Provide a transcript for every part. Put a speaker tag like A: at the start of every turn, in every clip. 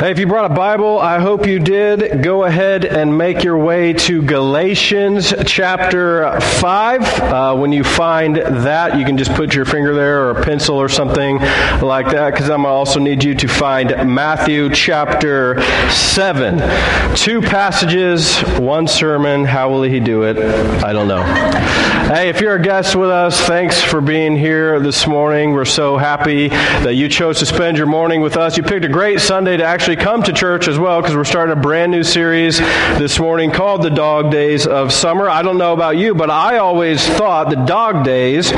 A: Hey, if you brought a Bible, I hope you did. Go ahead and make your way to Galatians chapter 5. Uh, when you find that, you can just put your finger there or a pencil or something like that, because I'm going to also need you to find Matthew chapter 7. Two passages, one sermon. How will he do it? I don't know. Hey, if you're a guest with us, thanks for being here this morning. We're so happy that you chose to spend your morning with us. You picked a great Sunday to actually come to church as well because we're starting a brand new series this morning called The Dog Days of Summer. I don't know about you, but I always thought the dog days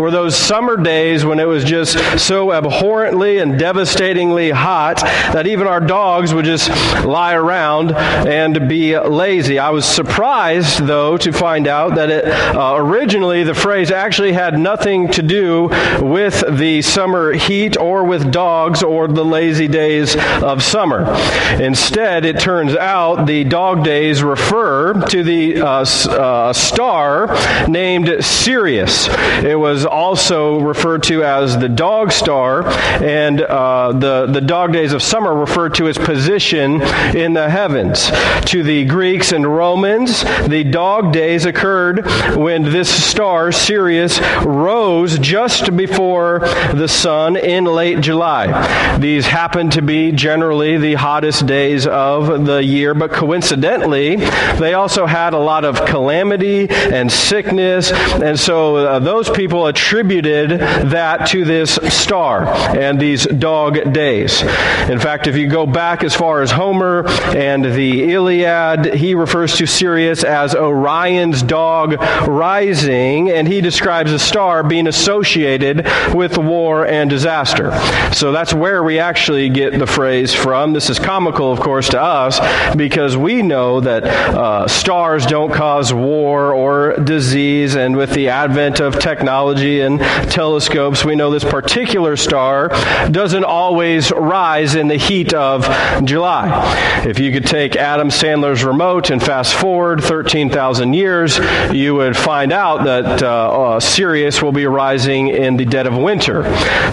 A: were those summer days when it was just so abhorrently and devastatingly hot that even our dogs would just lie around and be lazy. I was surprised, though, to find out that it, uh, originally the phrase actually had nothing to do with the summer heat or with dogs or the lazy days of summer summer. Instead, it turns out the dog days refer to the uh, uh, star named Sirius. It was also referred to as the dog star, and uh, the, the dog days of summer referred to its position in the heavens. To the Greeks and Romans, the dog days occurred when this star, Sirius, rose just before the sun in late July. These happen to be generally the hottest days of the year, but coincidentally, they also had a lot of calamity and sickness, and so uh, those people attributed that to this star and these dog days. In fact, if you go back as far as Homer and the Iliad, he refers to Sirius as Orion's dog rising, and he describes a star being associated with war and disaster. So that's where we actually get the phrase from from. This is comical, of course, to us because we know that uh, stars don't cause war or disease, and with the advent of technology and telescopes, we know this particular star doesn't always rise in the heat of July. If you could take Adam Sandler's remote and fast forward 13,000 years, you would find out that uh, uh, Sirius will be rising in the dead of winter.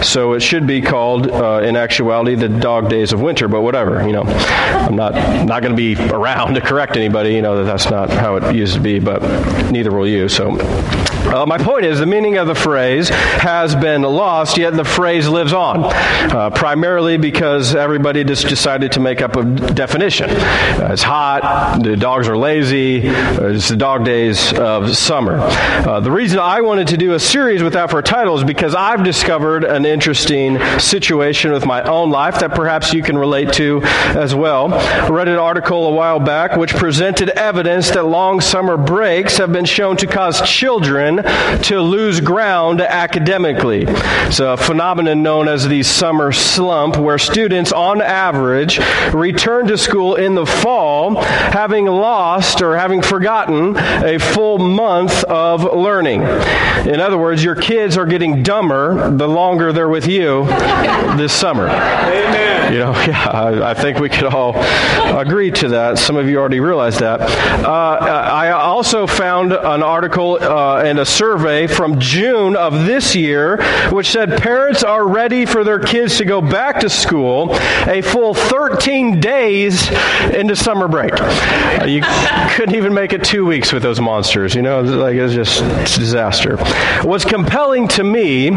A: So it should be called, uh, in actuality, the dog days of winter but whatever, you know. I'm not not going to be around to correct anybody, you know, that that's not how it used to be, but neither will you. So uh, my point is, the meaning of the phrase has been lost, yet the phrase lives on, uh, primarily because everybody just decided to make up a definition. Uh, it's hot, the dogs are lazy, uh, it's the dog days of summer. Uh, the reason I wanted to do a series with that for a title is because I've discovered an interesting situation with my own life that perhaps you can relate to as well. I read an article a while back which presented evidence that long summer breaks have been shown to cause children to lose ground academically. It's a phenomenon known as the summer slump, where students, on average, return to school in the fall having lost or having forgotten a full month of learning. In other words, your kids are getting dumber the longer they're with you this summer. Amen. You know, yeah, I, I think we could all agree to that. Some of you already realize that. Uh, I also found an article uh, and a survey from June of this year, which said parents are ready for their kids to go back to school a full 13 days into summer break. Uh, you couldn't even make it two weeks with those monsters, you know, like it was just disaster. What's compelling to me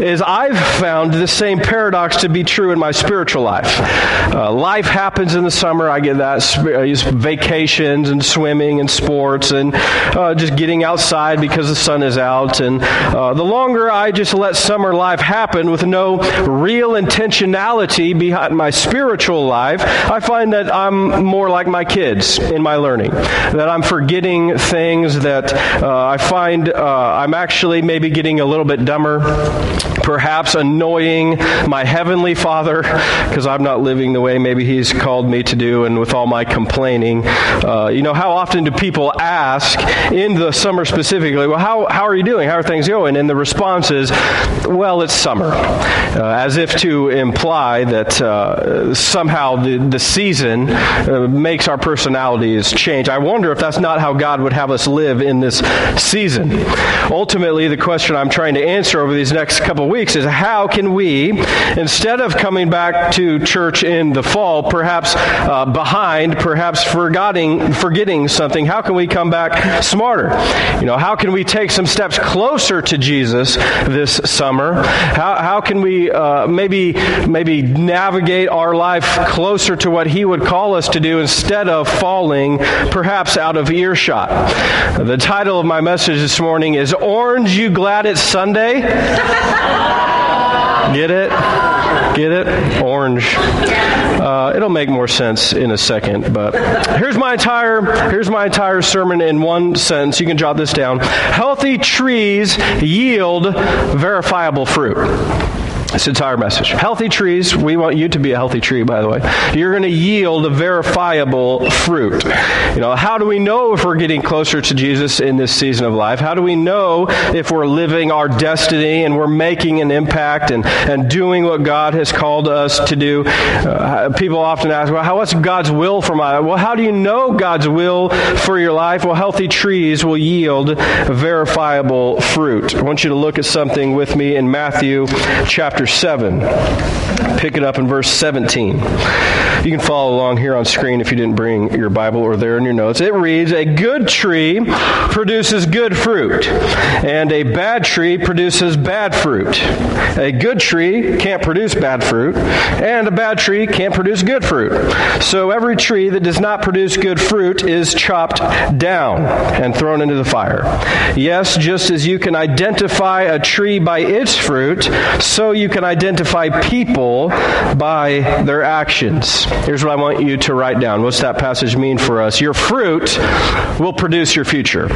A: is I've found the same paradox to be true in my spiritual life. Uh, life happens in the summer. I get that. I Vacations and swimming and sports and uh, just getting outside because the sun is out. And uh, the longer I just let summer life happen with no real intentionality behind my spiritual life, I find that I'm more like my kids in my learning. That I'm forgetting things that uh, I find uh, I'm actually maybe getting a little bit dumber, perhaps annoying my heavenly Father because I'm not living the way maybe He's called me to do, and with all my complaining. Uh, you know, how often do people ask in the summer specifically, well, how, how are you doing? How are things going? And the response is, well, it's summer. Uh, as if to imply that uh, somehow the, the season uh, makes our personalities change. I wonder if that's not how God would have us live in this season. Ultimately, the question I'm trying to answer over these next couple of weeks is how can we, instead of coming back to church in the fall, perhaps uh, behind, perhaps forgetting, forgetting something, how can we come back smarter? You know, how can we take some steps closer to Jesus this summer? How, how can we uh, maybe maybe navigate our life closer to what He would call us to do instead of falling perhaps out of earshot? The title of my message this morning is "Orange, You Glad It's Sunday?" Get it? Get it? Orange. Uh, it'll make more sense in a second, but here's my entire here's my entire sermon in one sentence. You can jot this down. Healthy trees yield verifiable fruit. This entire message. Healthy trees, we want you to be a healthy tree, by the way. You're going to yield a verifiable fruit. You know, how do we know if we're getting closer to Jesus in this season of life? How do we know if we're living our destiny and we're making an impact and, and doing what God has called us to do? Uh, people often ask, well, how, what's God's will for my life? Well, how do you know God's will for your life? Well, healthy trees will yield verifiable fruit. I want you to look at something with me in Matthew chapter chapter 7. Pick it up in verse 17. You can follow along here on screen if you didn't bring your Bible or there in your notes. It reads A good tree produces good fruit, and a bad tree produces bad fruit. A good tree can't produce bad fruit, and a bad tree can't produce good fruit. So every tree that does not produce good fruit is chopped down and thrown into the fire. Yes, just as you can identify a tree by its fruit, so you can identify people by their actions. Here's what I want you to write down. What's that passage mean for us? Your fruit will produce your future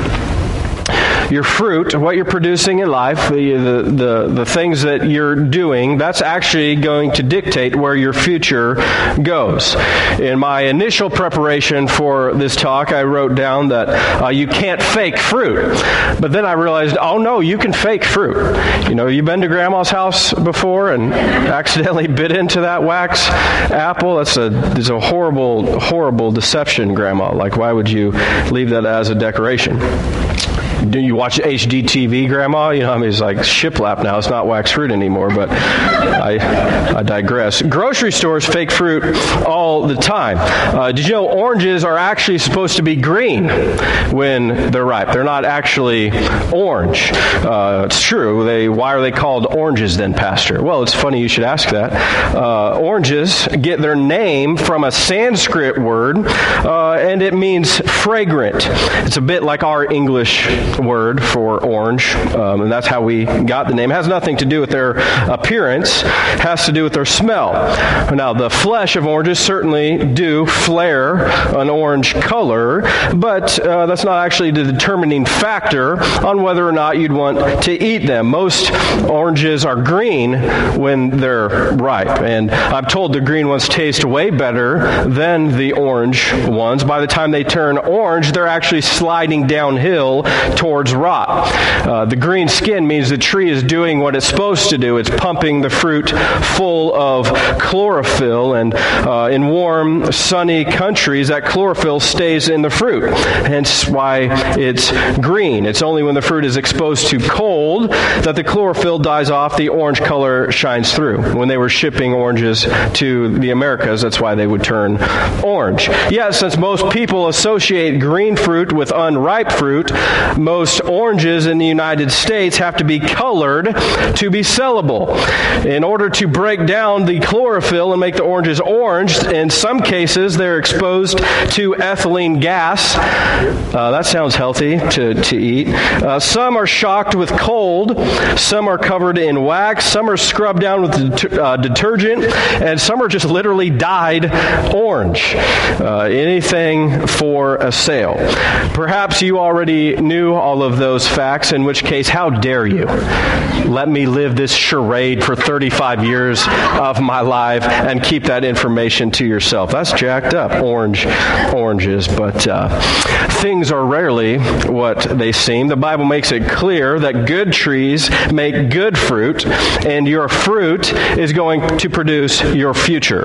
A: your fruit, what you're producing in life, the, the, the, the, things that you're doing, that's actually going to dictate where your future goes. In my initial preparation for this talk, I wrote down that uh, you can't fake fruit. But then I realized, oh no, you can fake fruit. You know, you've been to grandma's house before and accidentally bit into that wax apple. That's a, that's a horrible, horrible deception, grandma. Like, why would you leave that as a decoration? Do you watch HGTV, Grandma? You know, I mean, it's like shiplap now. It's not wax fruit anymore, but I, I digress. Grocery stores fake fruit all the time. Uh, did you know oranges are actually supposed to be green when they're ripe? They're not actually orange. Uh, it's true. They, why are they called oranges then, Pastor? Well, it's funny you should ask that. Uh, oranges get their name from a Sanskrit word, uh, and it means fragrant. It's a bit like our English word for orange, um, and that's how we got the name. It has nothing to do with their appearance, has to do with their smell. Now, the flesh of oranges certainly do flare an orange color, but uh, that's not actually the determining factor on whether or not you'd want to eat them. Most oranges are green when they're ripe, and I'm told the green ones taste way better than the orange ones. By the time they turn orange, they're actually sliding downhill towards rot. Uh, the green skin means the tree is doing what it's supposed to do. It's pumping the fruit full of chlorophyll, and uh, in warm, sunny countries, that chlorophyll stays in the fruit. Hence why it's green. It's only when the fruit is exposed to cold that the chlorophyll dies off, the orange color shines through. When they were shipping oranges to the Americas, that's why they would turn orange. Yes, since most people associate green fruit with unripe fruit, most oranges in the United States have to be colored to be sellable. In order to break down the chlorophyll and make the oranges orange, in some cases they're exposed to ethylene gas. Uh, that sounds healthy to, to eat. Uh, some are shocked with cold, some are covered in wax, some are scrubbed down with det- uh, detergent, and some are just literally dyed orange. Uh, anything for a sale. Perhaps you already knew all of those facts, in which case, how dare you let me live this charade for 35 years of my life and keep that information to yourself? That's jacked up, orange, oranges, but uh, things are rarely what they seem. The Bible makes it clear that good trees make good fruit, and your fruit is going to produce your future.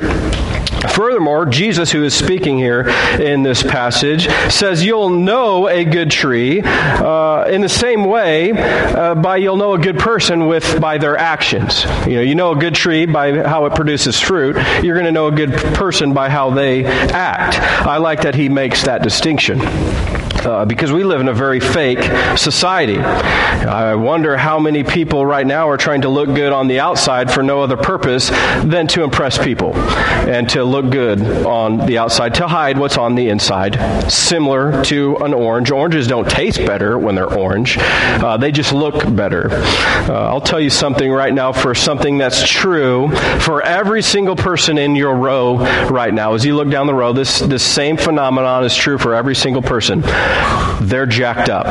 A: Furthermore, Jesus, who is speaking here in this passage, says you'll know a good tree uh, in the same way uh, by you'll know a good person with by their actions. You know, you know a good tree by how it produces fruit. You're going to know a good person by how they act. I like that he makes that distinction uh, because we live in a very fake society. I wonder how many people right now are trying to look good on the outside for no other purpose than to impress people and to look good on the outside, to hide what's on the inside. Similar to an orange. Oranges don't taste better when they're orange, uh, they just look better. Uh, I'll tell you something right now for something that's true for every single person in your row right now. As you look down the row, this, this same phenomenon is true for every single person they're jacked up.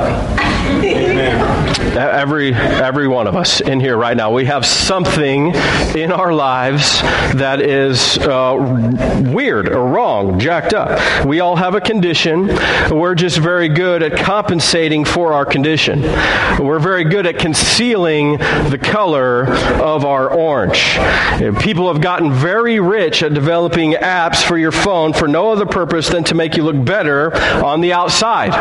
A: Every every one of us in here right now, we have something in our lives that is uh, weird or wrong, jacked up. We all have a condition. We're just very good at compensating for our condition. We're very good at concealing the color of our orange. People have gotten very rich at developing apps for your phone for no other purpose than to make you look better on the outside.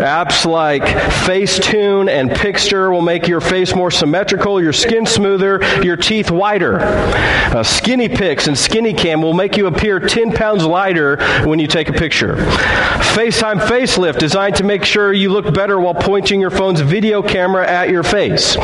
A: Apps like Facetune and Pixter will make your face more symmetrical, your skin smoother, your teeth whiter. Uh, skinny Pics and Skinny Cam will make you appear 10 pounds lighter when you take a picture. FaceTime Facelift designed to make sure you look better while pointing your phone's video camera at your face.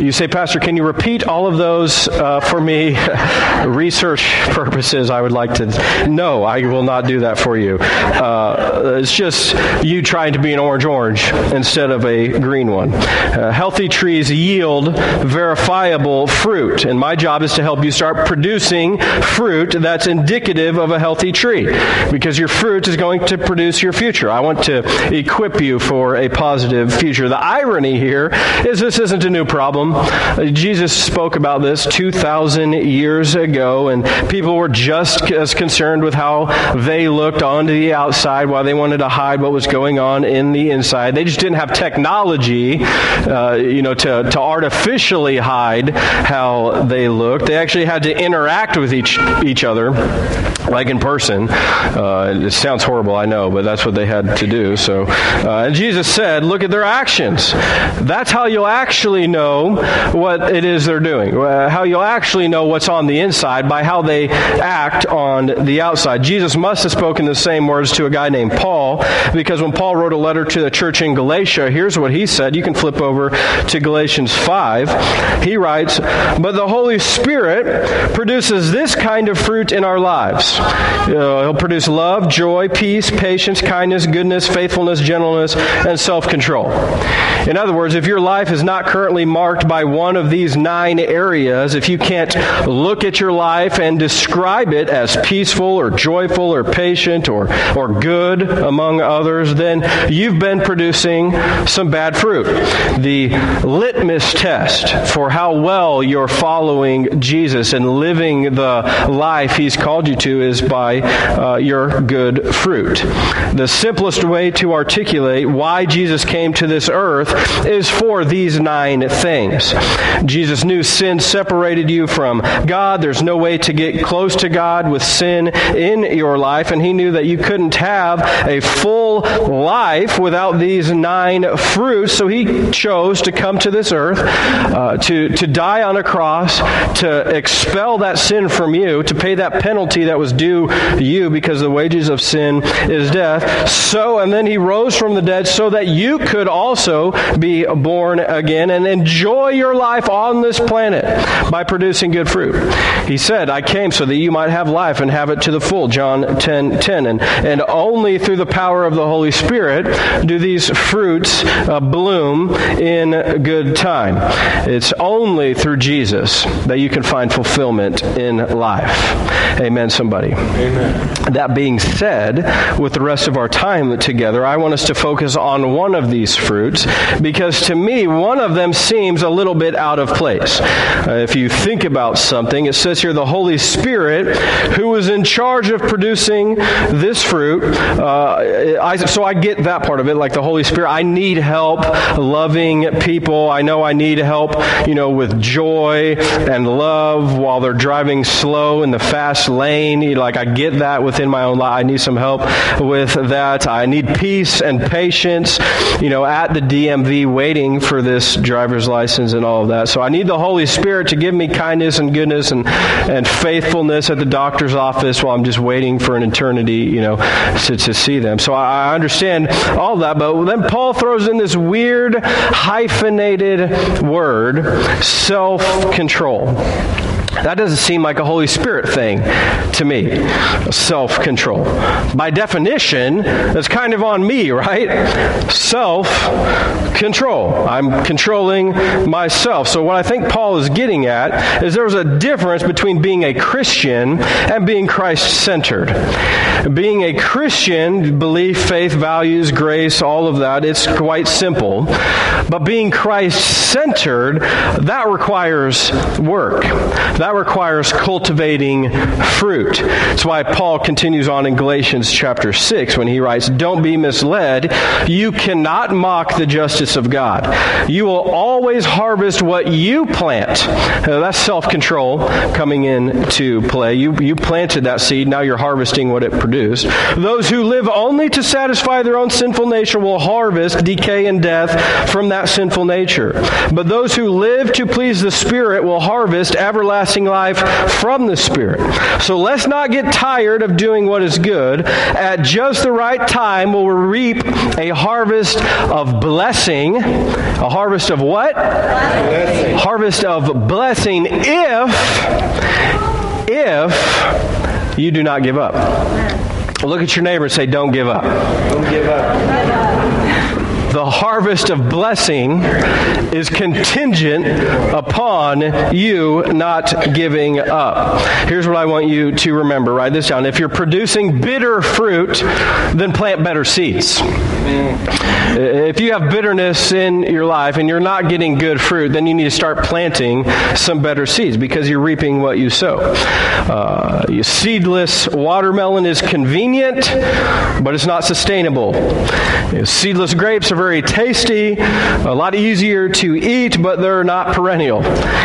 A: You say, Pastor, can you repeat all of those uh, for me? Research purposes, I would like to. No, I will not do that for you. Uh, it's just you trying to be an orange orange instead of a green one. Uh, healthy trees yield verifiable fruit, and my job is to help you start producing fruit that's indicative of a healthy tree because your fruit is going to produce your future. I want to equip you for a positive future. The irony here is this isn't a new problem. Jesus spoke about this 2,000 years ago, and people were just as concerned with how they looked onto the outside while they wanted to hide what was going on in the inside. They just didn't have technology, uh, you know, to, to artificially hide how they looked. They actually had to interact with each each other, like in person. Uh, it sounds horrible, I know, but that's what they had to do. So, uh, and Jesus said, "Look at their actions. That's how you'll actually know what it is they're doing. Uh, how you'll actually know what's on the inside by how they act on the outside." Jesus must have spoken the same words to a guy named Paul, because when Paul wrote a letter to the church in Galatia, here's what he said. You can flip over to Galatians 5. He writes, But the Holy Spirit produces this kind of fruit in our lives. Uh, he'll produce love, joy, peace, patience, kindness, goodness, faithfulness, gentleness, and self control. In other words, if your life is not currently marked by one of these nine areas, if you can't look at your life and describe it as peaceful or joyful or patient or, or good, among others, then you've been producing some bad fruit. The litmus test for how well you're following Jesus and living the life he's called you to is by uh, your good fruit. The simplest way to articulate why Jesus came to this earth is for these nine things. Jesus knew sin separated you from God. There's no way to get close to God with sin in your life, and he knew that you couldn't have a full life without these nine fruits, so he chose to come to this earth, uh, to, to die on a cross, to expel that sin from you, to pay that penalty that was due you because the wages of sin is death. So, and then he rose from the dead so that you could also be born again and enjoy your life on this planet by producing good fruit. He said, I came so that you might have life and have it to the full. John 10 10. And, and only through the power of the Holy Spirit do these fruits uh, bloom in good time. It's only through Jesus that you can find fulfillment in life. Amen, somebody. Amen. That being said, with the rest of our time together, I want us to focus on one of these fruits because to me, one of them seems a little bit out of place. Uh, if you think about something, it says here the Holy Spirit, who is in charge of producing this fruit. Uh, I, so I get that part of it, like the Holy Spirit. I need help loving people. I know I need help, you know, with joy and love while they're driving slow in the fast lane. You know, like I get that within my own life. I need some help with that. I need peace and patience, you know, at the DMV waiting for this driver's license and all of that. So I need the Holy Spirit to give me kindness and goodness and, and faithfulness at the doctor's office while I'm just waiting for an eternity, you know, to, to see them. So I, I understand all that, but then Paul throws in this weird hyphenated word, self-control. That doesn't seem like a Holy Spirit thing to me. Self control. By definition, that's kind of on me, right? Self control. I'm controlling myself. So, what I think Paul is getting at is there's a difference between being a Christian and being Christ centered. Being a Christian, belief, faith, values, grace, all of that, it's quite simple. But being Christ centered, that requires work. That requires cultivating fruit. That's why Paul continues on in Galatians chapter 6 when he writes, Don't be misled. You cannot mock the justice of God. You will always harvest what you plant. Now, that's self control coming into play. You, you planted that seed, now you're harvesting what it produced. Those who live only to satisfy their own sinful nature will harvest decay and death from that sinful nature. But those who live to please the Spirit will harvest everlasting life from the Spirit. So let's not get tired of doing what is good. At just the right time, we'll reap a harvest of blessing. A harvest of what? Blessing. Harvest of blessing if, if you do not give up. Look at your neighbor and say, Don't give up.
B: Don't give up
A: the harvest of blessing is contingent upon you not giving up. Here's what I want you to remember. Write this down. If you're producing bitter fruit, then plant better seeds. If you have bitterness in your life and you're not getting good fruit, then you need to start planting some better seeds because you're reaping what you sow. Uh, seedless watermelon is convenient, but it's not sustainable. Seedless grapes are very tasty, a lot easier to eat, but they're not perennial.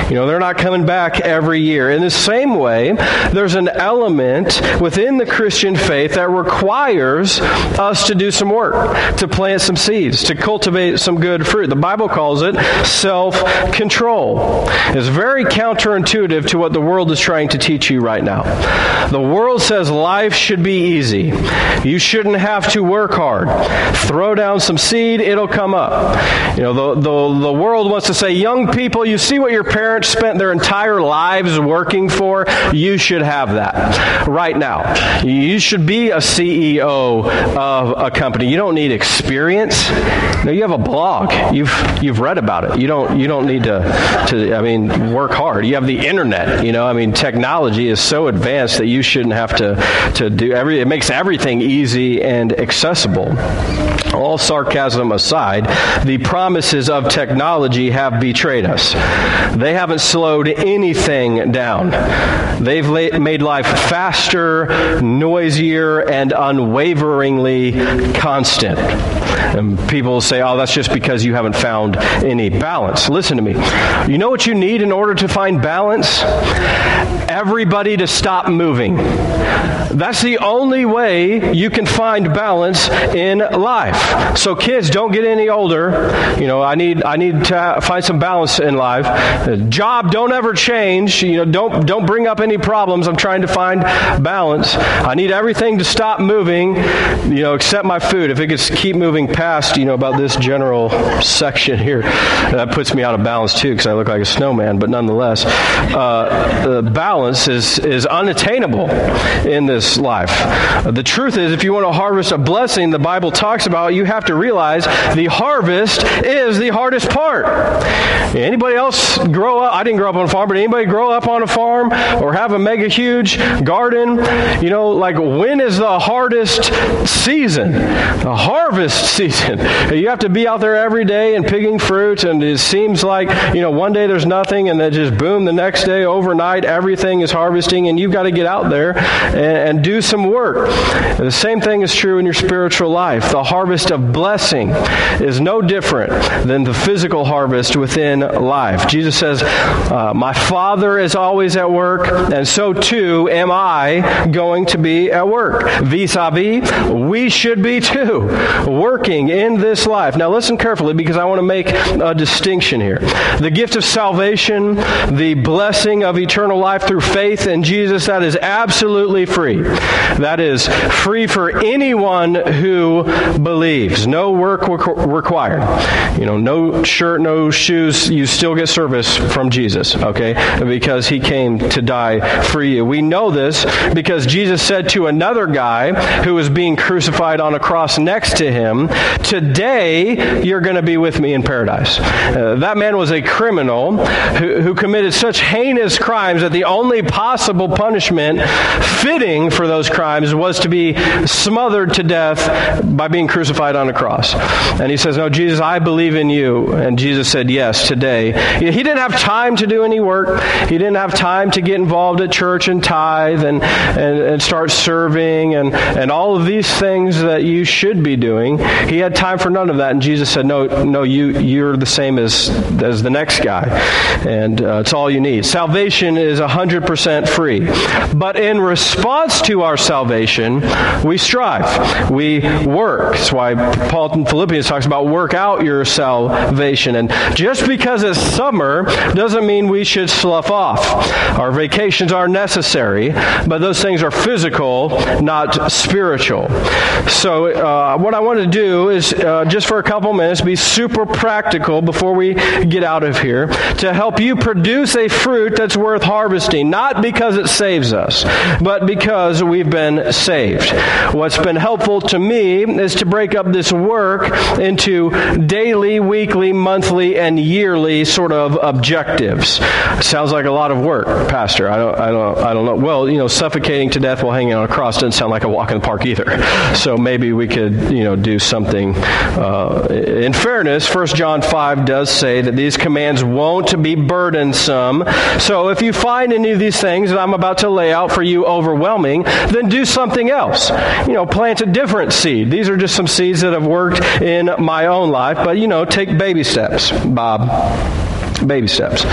A: You know, they're not coming back every year. In the same way, there's an element within the Christian faith that requires us to do some work, to plant some seeds, to cultivate some good fruit. The Bible calls it self control. It's very counterintuitive to what the world is trying to teach you right now. The world says life should be easy. You shouldn't have to work hard. Throw down some seed, it'll come up. You know, the, the, the world wants to say, young people, you see what your parents spent their entire lives working for? You should have that right now. You should be a CEO of a company. You don't need experience. No, you have a blog. You've, you've read about it. You don't, you don't need to, to, I mean, work hard. You have the internet. You know, I mean, technology is so advanced that you shouldn't have to, to do every, it makes everything easy and accessible. All sarcasm aside, the promises of technology have betrayed us. They haven't slowed anything down. They've made life faster, noisier, and unwaveringly constant. And people say, oh, that's just because you haven't found any balance. Listen to me. You know what you need in order to find balance? Everybody to stop moving. That's the only way you can find balance in life. So kids, don't get any older. You know, I need I need to find some balance in life. Job, don't ever change. You know, don't don't bring up any problems. I'm trying to find balance. I need everything to stop moving. You know, except my food. If it could keep moving past, you know, about this general section here, that puts me out of balance too because I look like a snowman. But nonetheless, uh, the balance is is unattainable in this life. The truth is, if you want to harvest a blessing, the Bible talks about, you have to realize The harvest is the hardest part. Anybody else grow up? I didn't grow up on a farm, but anybody grow up on a farm or have a mega huge garden? You know, like when is the hardest season? The harvest season. You have to be out there every day and picking fruit, and it seems like, you know, one day there's nothing, and then just boom, the next day, overnight, everything is harvesting, and you've got to get out there and, and do some work. And the same thing is true in your spiritual life. The harvest of blessing is no different than the physical harvest within life. Jesus says, uh, My Father is always at work, and so too am I going to be at work. Vis a vis, we should be too, working in this life. Now, listen carefully because I want to make a distinction here. The gift of salvation, the blessing of eternal life through faith in Jesus, that is absolutely free. That is free for anyone who believes. No work required. You know, no shirt, no shoes. You still get service from Jesus, okay? Because he came to die for you. We know this because Jesus said to another guy who was being crucified on a cross next to him, Today you're going to be with me in paradise. Uh, that man was a criminal who, who committed such heinous crimes that the only possible punishment fitting for those crimes was to be smothered to death by being crucified on a cross. And he says, No, Jesus, I believe in you. And Jesus said, Yes, today. He didn't have time to do any work. He didn't have time to get involved at church and tithe and, and, and start serving and, and all of these things that you should be doing. He had time for none of that. And Jesus said, No, no, you, you're the same as, as the next guy. And uh, it's all you need. Salvation is 100% free. But in response to our salvation, we strive. We work. That's why Paul in Philippians talks about work out your salvation. And just because it's summer doesn't mean we should slough off. Our vacations are necessary, but those things are physical, not spiritual. So, uh, what I want to is uh, just for a couple minutes be super practical before we get out of here to help you produce a fruit that's worth harvesting, not because it saves us, but because we've been saved. What's been helpful to me is to break up this work into daily, weekly, monthly, and yearly sort of objectives. Sounds like a lot of work, Pastor. I don't, I don't, I don't know. Well, you know, suffocating to death while hanging on a cross doesn't sound like a walk in the park either. So maybe we could, you know, do something. Uh, in fairness, 1 John 5 does say that these commands won't be burdensome. So if you find any of these things that I'm about to lay out for you overwhelming, then do something else. You know, plant a different seed. These are just some seeds that have worked in my own life, but you know, take baby steps, Bob. Baby steps.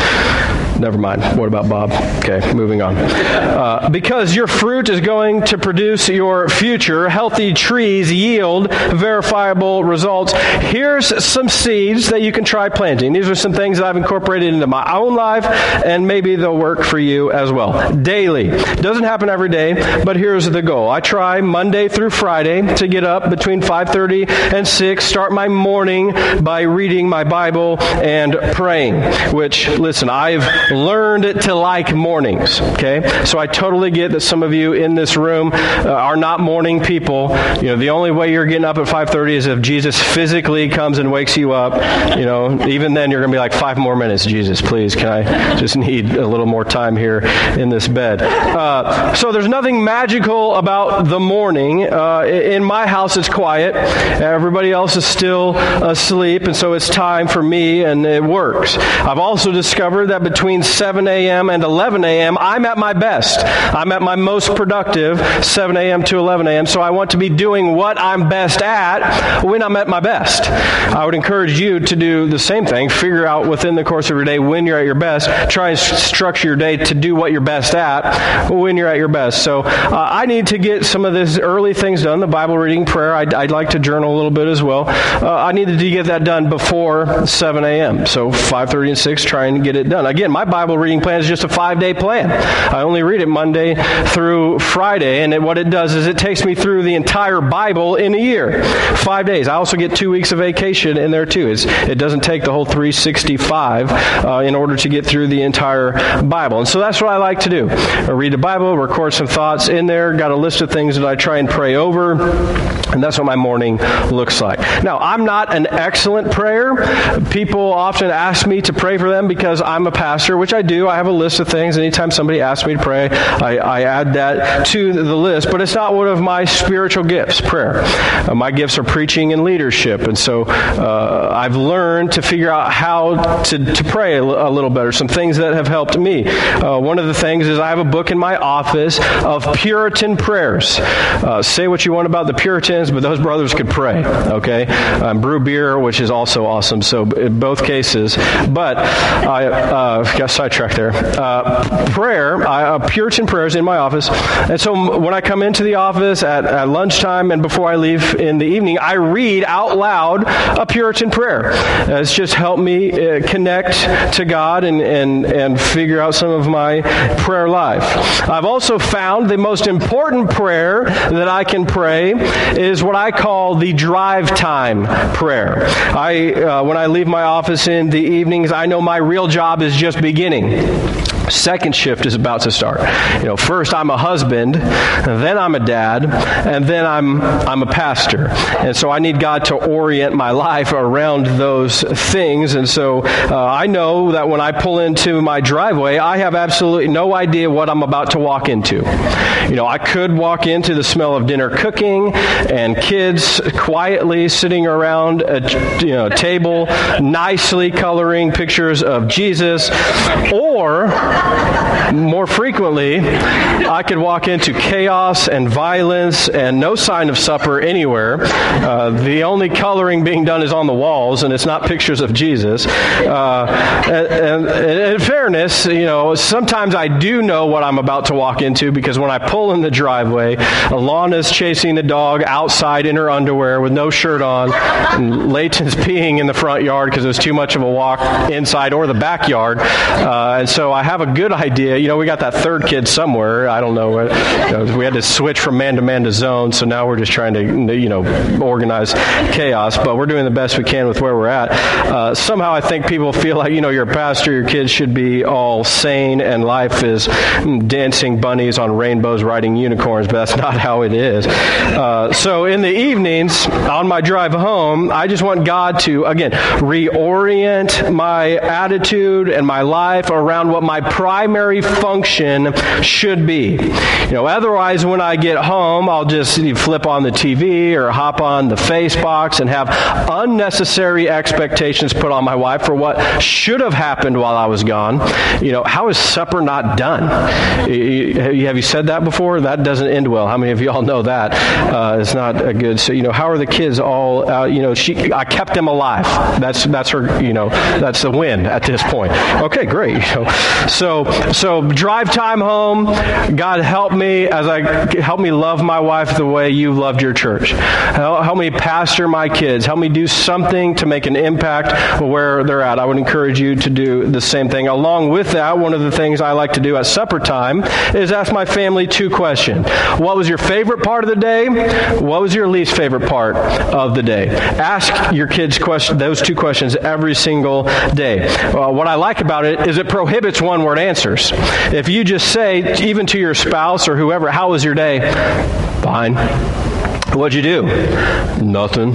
A: Never mind. What about Bob? Okay, moving on. Uh, because your fruit is going to produce your future. Healthy trees yield verifiable results. Here's some seeds that you can try planting. These are some things that I've incorporated into my own life, and maybe they'll work for you as well. Daily. Doesn't happen every day, but here's the goal. I try Monday through Friday to get up between 5:30 and 6. Start my morning by reading my Bible and praying. Which, listen, I've learned to like mornings. Okay, so I totally get that some of you in this room uh, are not morning people. You know, the only way you're getting up at 5:30 is if Jesus physically comes and wakes you up. You know, even then you're going to be like five more minutes. Jesus, please, can I just need a little more time here in this bed? Uh, so there's nothing magical about the morning. Uh, in my house, it's quiet. Everybody else is still asleep, and so it's time for me, and it works. I've also discovered that between 7 a.m. and 11 a.m., I'm at my best. I'm at my most productive 7 a.m. to 11 a.m. So I want to be doing what I'm best at when I'm at my best. I would encourage you to do the same thing. Figure out within the course of your day when you're at your best. Try and structure your day to do what you're best at when you're at your best. So uh, I need to get some of these early things done. The Bible reading, prayer. I'd, I'd like to journal a little bit as well. Uh, I needed to get that done before 7 a.m. So 5:30 and 6, try and get it done. Again, my Bible reading plan is just a five day plan. I only read it Monday through Friday, and it, what it does is it takes me through the entire Bible in a year. Five days. I also get two weeks of vacation in there too. It's, it doesn't take the whole 365 uh, in order to get through the entire Bible. And so that's what I like to do. I read the Bible, record some thoughts in there, got a list of things that I try and pray over, and that's what my morning looks like. Now, I'm not an excellent prayer. People often ask me to pray for them because I'm a pastor, which I do. I have a list of things. Anytime somebody asks me to pray, I, I add that to the list, but it's not one of my spiritual gifts, prayer. Uh, my gifts are preaching and leadership, and so uh, I've learned to figure out how to, to pray a, l- a little better, some things that have helped me. Uh, one of the things is I have a book in my office of Puritan prayers. Uh, say what you want about the Puritans, but those brothers could pray, okay? Um, brew beer, which is also awesome, so in both cases. But I uh, got sidetracked there. Uh, prayer, I, uh, Puritan prayers in my office. And so when I come into the office at, at lunchtime and before I leave in the evening, I read out loud a Puritan prayer. Uh, it's just helped me uh, connect to God and, and, and figure out some of my prayer life. I've also found the most important prayer that I can pray is what I call the drive time prayer. I, uh, when I leave my office in the evenings, I know my real job is just beginning. Second shift is about to start. You know, first I'm a husband, then I'm a dad, and then I'm I'm a pastor. And so I need God to orient my life around those things. And so uh, I know that when I pull into my driveway, I have absolutely no idea what I'm about to walk into. You know, I could walk into the smell of dinner cooking and kids quietly sitting around a you know, table, nicely coloring pictures of Jesus, or more frequently, I could walk into chaos and violence and no sign of supper anywhere. Uh, the only coloring being done is on the walls, and it's not pictures of Jesus. Uh, and, and, in fairness, you know, sometimes I do know what I'm about to walk into because when I pull in the driveway, Alana's chasing the dog outside in her underwear with no shirt on, and Layton's peeing in the front yard because it was too much of a walk inside or the backyard. Uh, and so I have a good idea. You know, we got that third kid somewhere. I don't know. We had to switch from man to man to zone, so now we're just trying to, you know, organize chaos. But we're doing the best we can with where we're at. Uh, somehow, I think people feel like, you know, you're a pastor, your kids should be all sane, and life is dancing bunnies on rainbows, riding unicorns. But that's not how it is. Uh, so in the evenings, on my drive home, I just want God to again reorient my attitude and my life around what my primary function should be. You know, otherwise, when I get home, I'll just flip on the TV or hop on the face box and have unnecessary expectations put on my wife for what should have happened while I was gone. You know, how is supper not done? Have you said that before? That doesn't end well. How many of y'all know that? Uh, it's not a good. So, you know, how are the kids all? Uh, you know, she. I kept them alive. That's that's her. You know, that's the win at this point. Okay, great. You know, so so drive time home. God help me as I help me love my wife the way you loved your church. Help, help me pastor my kids. Help me do something to make an impact where they're at. I would encourage you to do the same thing. Along with that, one of the things I like to do at supper time is ask my family two questions. What was your favorite part of the day? What was your least favorite part of the day? Ask your kids question, those two questions every single day. Uh, what I like about it is it prohibits one word answers. If you just say, even to your spouse or whoever, how was your day? Fine. What'd you do? Nothing.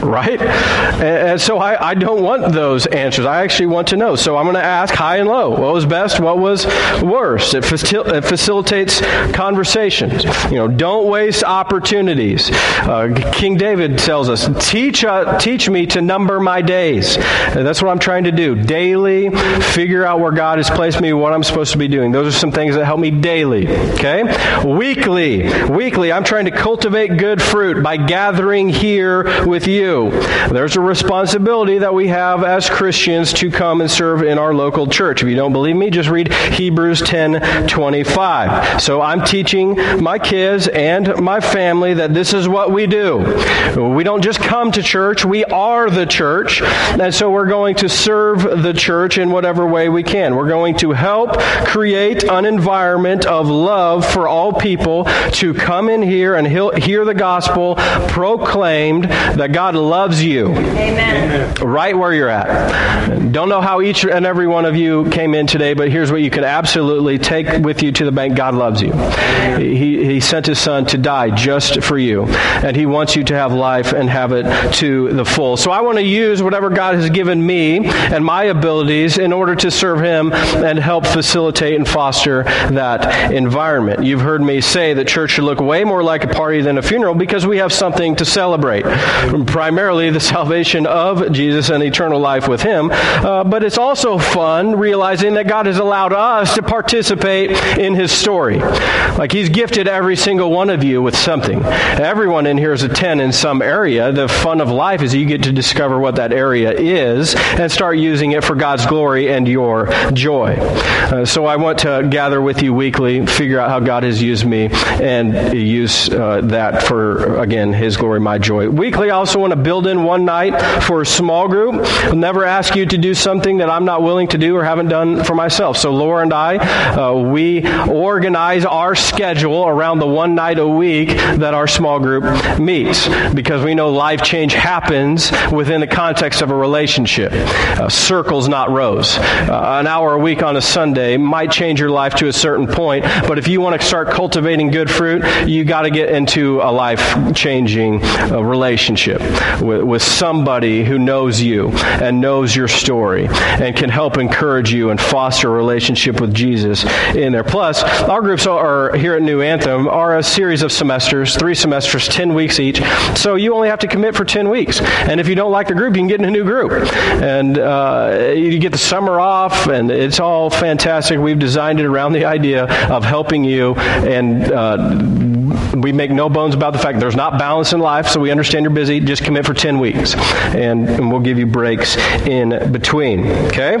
A: Right? And, and so I, I, don't want those answers. I actually want to know. So I'm going to ask high and low. What was best? What was worst? It, facil- it facilitates conversations. You know, don't waste opportunities. Uh, King David tells us, teach, uh, teach me to number my days. And that's what I'm trying to do. Daily, figure out where God has placed me, what I'm supposed to be doing. Those are some things that help me daily. Okay? Weekly. Weekly, I'm trying to cultivate good fruit by gathering here with you. There's a responsibility that we have as Christians to come and serve in our local church. If you don't believe me, just read Hebrews 10 25. So I'm teaching my kids and my family that this is what we do. We don't just come to church, we are the church. And so we're going to serve the church in whatever way we can. We're going to help create an environment of love for all people to come in here and hear the gospel proclaimed that God loves you. Amen. Right where you're at. Don't know how each and every one of you came in today, but here's what you can absolutely take with you to the bank. God loves you. He, he sent his son to die just for you. And he wants you to have life and have it to the full. So I want to use whatever God has given me and my abilities in order to serve him and help facilitate and foster that environment. You've heard me say that church should look way more like a party than a funeral because we have something to celebrate. Primarily the salvation of Jesus and eternal life with him. Uh, but it's also fun realizing that God has allowed us to participate in his story. Like he's gifted every single one of you with something. Everyone in here is a 10 in some area. The fun of life is you get to discover what that area is and start using it for God's glory and your joy. Uh, so I want to gather with you weekly, figure out how God has used me, and use uh, that for, again, His glory, my joy. Weekly, I also want to build in one night for a small group. I'll never ask you to do something that I'm not willing to do or haven't done for myself. So Laura and I, uh, we organize our schedule around the one night a week that our small group meets because we know life change happens within the context of a relationship. Uh, circles, not rows. Uh, an hour a week on a Sunday might change your life to a certain point, but if you want to start cultivating good fruit, you got to get into a life changing uh, relationship with, with somebody who knows you and knows your story and can help encourage you and foster a relationship with Jesus in there. Plus, our groups are here at New Anthem are a series of semesters, three semesters, 10 weeks each. So you only have to commit for 10 weeks. And if you don't like the group, you can get in a new group. And uh, you get the summer off, and it's all fantastic. We've designed it around the idea of helping you and uh, we make no bones about the fact there's not balance in life, so we understand you're busy. Just commit for 10 weeks, and, and we'll give you breaks in between. Okay?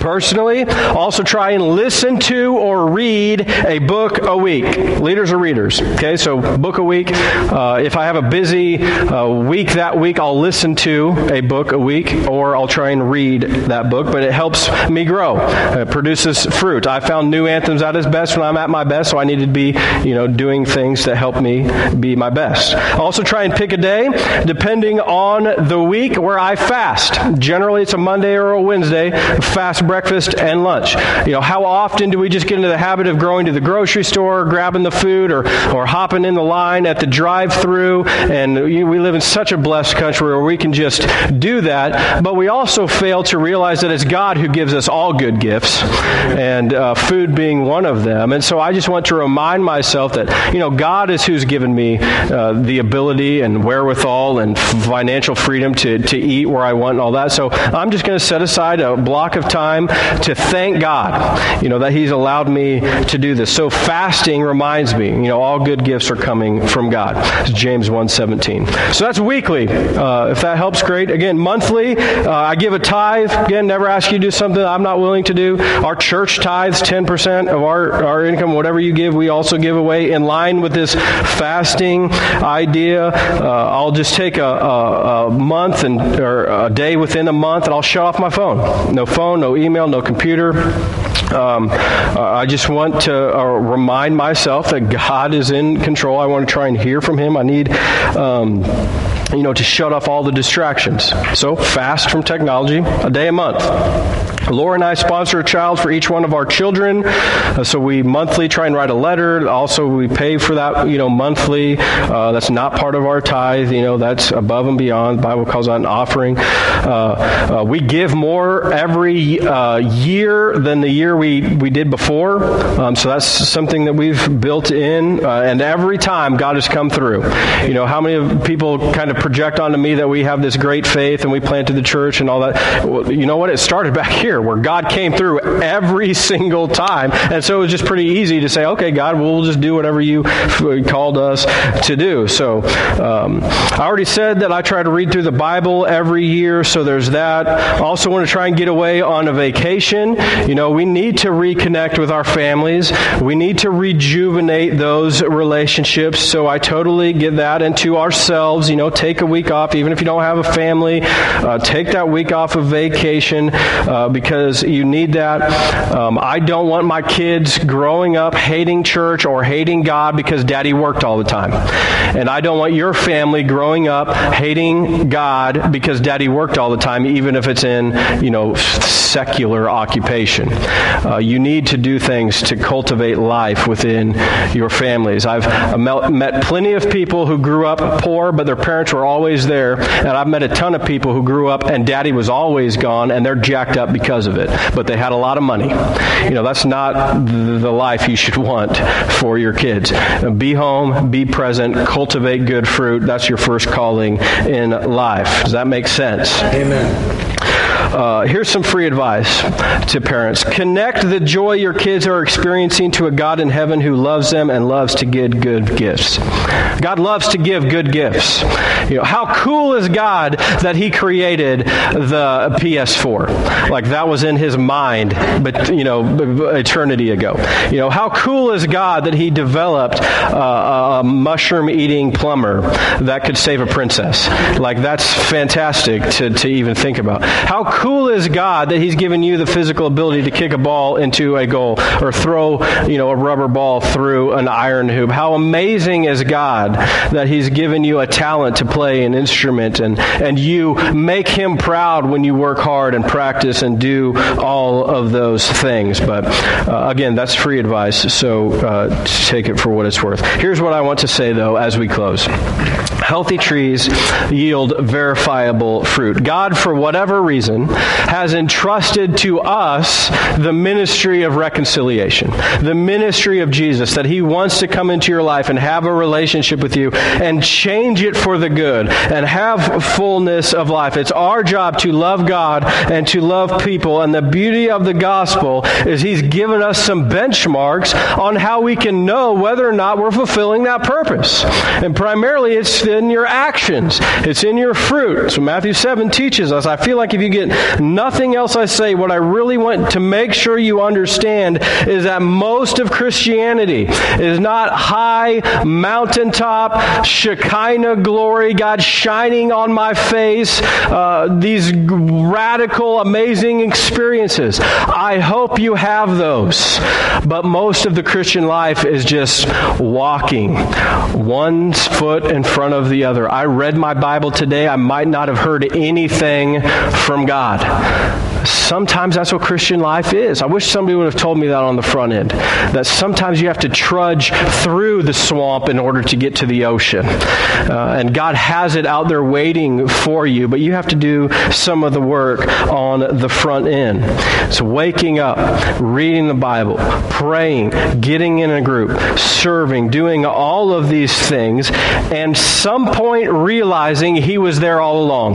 A: Personally, also try and listen to or read a book a week. Leaders are readers. Okay, so book a week. Uh, if I have a busy uh, week that week, I'll listen to a book a week, or I'll try and read that book. But it helps me grow. It produces fruit. I found New Anthem's at its best when I'm at my best, so I need to be, you know, doing things that help me be my best. Also, try and pick a day, depending on the week, where I fast. Generally, it's a Monday or a Wednesday. Fast breakfast and lunch. You know, how often do we just get into the habit of going to the grocery store, grabbing the food, or, or hopping in the line at the drive-through? And we live in such a blessed country where we can just do that. But we also fail to realize that it's God who gives us all good gifts, and uh, food being one of them. And so I just want to remind myself that you know God is who's given me uh, the ability and wherewithal and financial freedom to, to eat where I want and all that. So I'm just going to set aside a block of time to thank God, you know, that He's allowed me to do this. So fasting reminds me, you know, all good gifts are coming from God. It's James 1.17. So that's weekly. Uh, if that helps, great. Again, monthly, uh, I give a tithe. Again, never ask you to do something I'm not willing to do. Our church tithes 10% of our, our income. Whatever you give, we also give away in line with this fasting idea. Uh, I'll just take a, a, a month and or a day within a month, and I'll shut off my phone. No phone, no email, no computer. Um, I just want to uh, remind myself that God is in control. I want to try and hear from Him. I need. Um, you know, to shut off all the distractions. So, fast from technology, a day a month. Laura and I sponsor a child for each one of our children. Uh, so we monthly try and write a letter. Also, we pay for that, you know, monthly. Uh, that's not part of our tithe. You know, that's above and beyond. The Bible calls that an offering. Uh, uh we give more every uh, year than the year we, we did before. Um, so that's something that we've built in. Uh, and every time God has come through. You know, how many people kind of project onto me that we have this great faith and we planted the church and all that? Well, you know what? It started back here where God came through every single time. And so it was just pretty easy to say, okay, God, we'll just do whatever you called us to do. So um, I already said that I try to read through the Bible every year, so there's that. Also want to try and get away on a vacation. You know, we need to reconnect with our families. We need to rejuvenate those relationships. So I totally get that into ourselves. You know, take a week off, even if you don't have a family. Uh, take that week off of vacation uh, because you need that. Um, I don't want my kids growing up hating church or hating God because daddy worked all the time. And I don't want your family growing up hating God because daddy worked all the time, even if it's in, you know, secular occupation. Uh, you need to do things to cultivate life within your families. I've met plenty of people who grew up poor, but their parents were always there. And I've met a ton of people who grew up and daddy was always gone and they're jacked up because of it. But they had a lot of money. You know, that's not the life you should want for your kids. Be home, be present, cultivate good fruit. That's your first calling in life. Does that make sense?
B: Amen.
A: Uh, here's some free advice to parents connect the joy your kids are experiencing to a God in heaven who loves them and loves to give good gifts. God loves to give good gifts. You know, how cool is God that He created the PS4? Like that was in His mind, but you know, eternity ago. You know, how cool is God that He developed uh, a mushroom-eating plumber that could save a princess? Like that's fantastic to, to even think about. How cool is God that He's given you the physical ability to kick a ball into a goal or throw, you know, a rubber ball through an iron hoop? How amazing is God that He's given you a talent to play an instrument and, and you make Him proud when you work hard and practice and do all of those things. But uh, again, that's free advice, so uh, take it for what it's worth. Here's what I want to say, though, as we close. Healthy trees yield verifiable fruit. God, for whatever reason, has entrusted to us the ministry of reconciliation, the ministry of Jesus, that He wants to come into your life and have a relationship with you and change it for the good and have fullness of life. It's our job to love God and to love people. And the beauty of the gospel is He's given us some benchmarks on how we can know whether or not we're fulfilling that purpose. And primarily, it's in your actions, it's in your fruit. So Matthew 7 teaches us. I feel like if you get nothing else I say, what I really want to make sure you understand is that most of Christianity is not high, mountaintop, Shekinah glory, God shining on my face, uh, these radical, amazing experiences. I hope you have those. But most of the Christian life is just walking one foot in front of the other. I read my Bible today. I might not have heard anything from God. Sometimes that's what Christian life is. I wish somebody would have told me that on the front end. That sometimes you have to trudge through the swamp in order to get to the ocean. Uh, and God has it out there waiting for you, but you have to do some of the work on the front end. So waking up, reading the Bible, praying, getting in a group, serving, doing all of these things, and some point realizing He was there all along.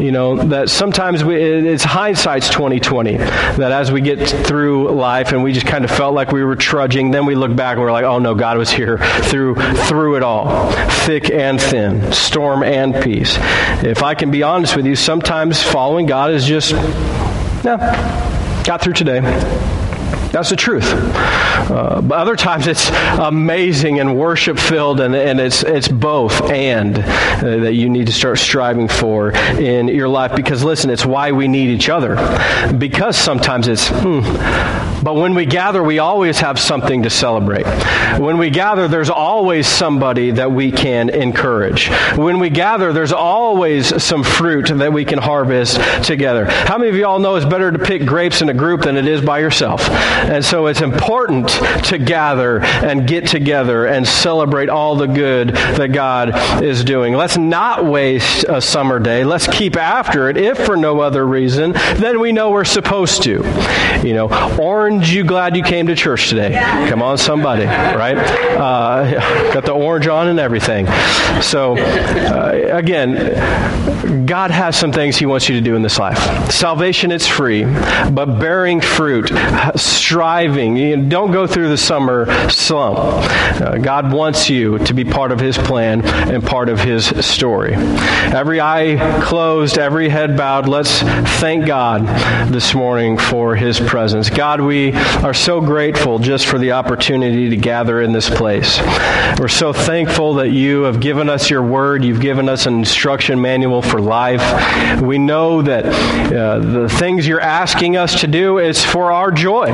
A: You know, that sometimes we, it's hindsight's 2020. That as we get through life and we just kind of felt like we were trudging, then we look back and we're like, oh no, God was here through through it all, thick and thin, storm and peace. If I can be honest with you, sometimes following God is just, yeah, got through today. That's the truth. Uh, but other times it's amazing and worship filled, and, and it's, it's both and uh, that you need to start striving for in your life. Because listen, it's why we need each other. Because sometimes it's, hmm, but when we gather, we always have something to celebrate. When we gather, there's always somebody that we can encourage. When we gather, there's always some fruit that we can harvest together. How many of you all know it's better to pick grapes in a group than it is by yourself? And so it's important to gather and get together and celebrate all the good that God is doing. Let's not waste a summer day. Let's keep after it, if for no other reason than we know we're supposed to. You know, orange you glad you came to church today? Come on, somebody, right? Uh, got the orange on and everything. So, uh, again, God has some things He wants you to do in this life. Salvation, it's free, but bearing fruit, striving, you don't go through the summer slump. Uh, God wants you to be part of His plan and part of His story. Every eye closed, every head bowed. Let's thank God this morning for His presence. God, we are so grateful just for the opportunity to gather in this place. We're so thankful that you have given us your word. You've given us an instruction manual for life. We know that uh, the things you're asking us to do is for our joy.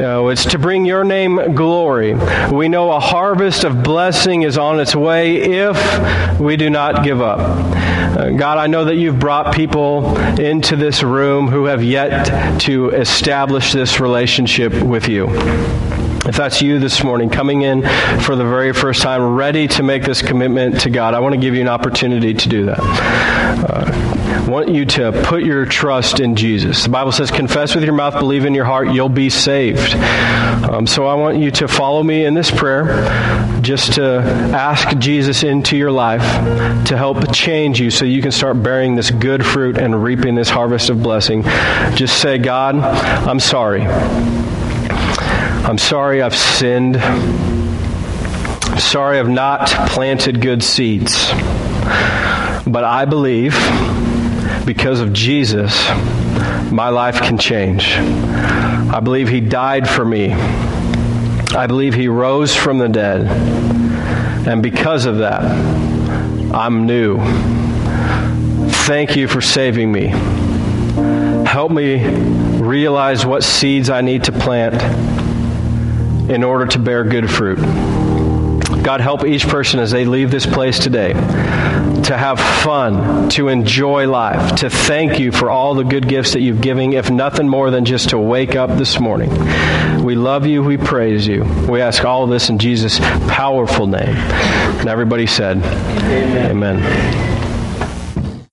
A: Uh, it's to bring your name glory. We know a harvest of blessing is on its way if we do not give up. Uh, God, I know that you've brought people into this room who have yet to establish this relationship with you. If that's you this morning, coming in for the very first time, ready to make this commitment to God, I want to give you an opportunity to do that. Uh, I want you to put your trust in Jesus. The Bible says, confess with your mouth, believe in your heart, you'll be saved. Um, so I want you to follow me in this prayer, just to ask Jesus into your life to help change you so you can start bearing this good fruit and reaping this harvest of blessing. Just say, God, I'm sorry. I'm sorry I've sinned. I'm sorry I've not planted good seeds. But I believe because of Jesus, my life can change. I believe He died for me. I believe He rose from the dead. And because of that, I'm new. Thank you for saving me. Help me realize what seeds I need to plant in order to bear good fruit. God, help each person as they leave this place today to have fun, to enjoy life, to thank you for all the good gifts that you've given, if nothing more than just to wake up this morning. We love you. We praise you. We ask all this in Jesus' powerful name. And everybody said, Amen. Amen.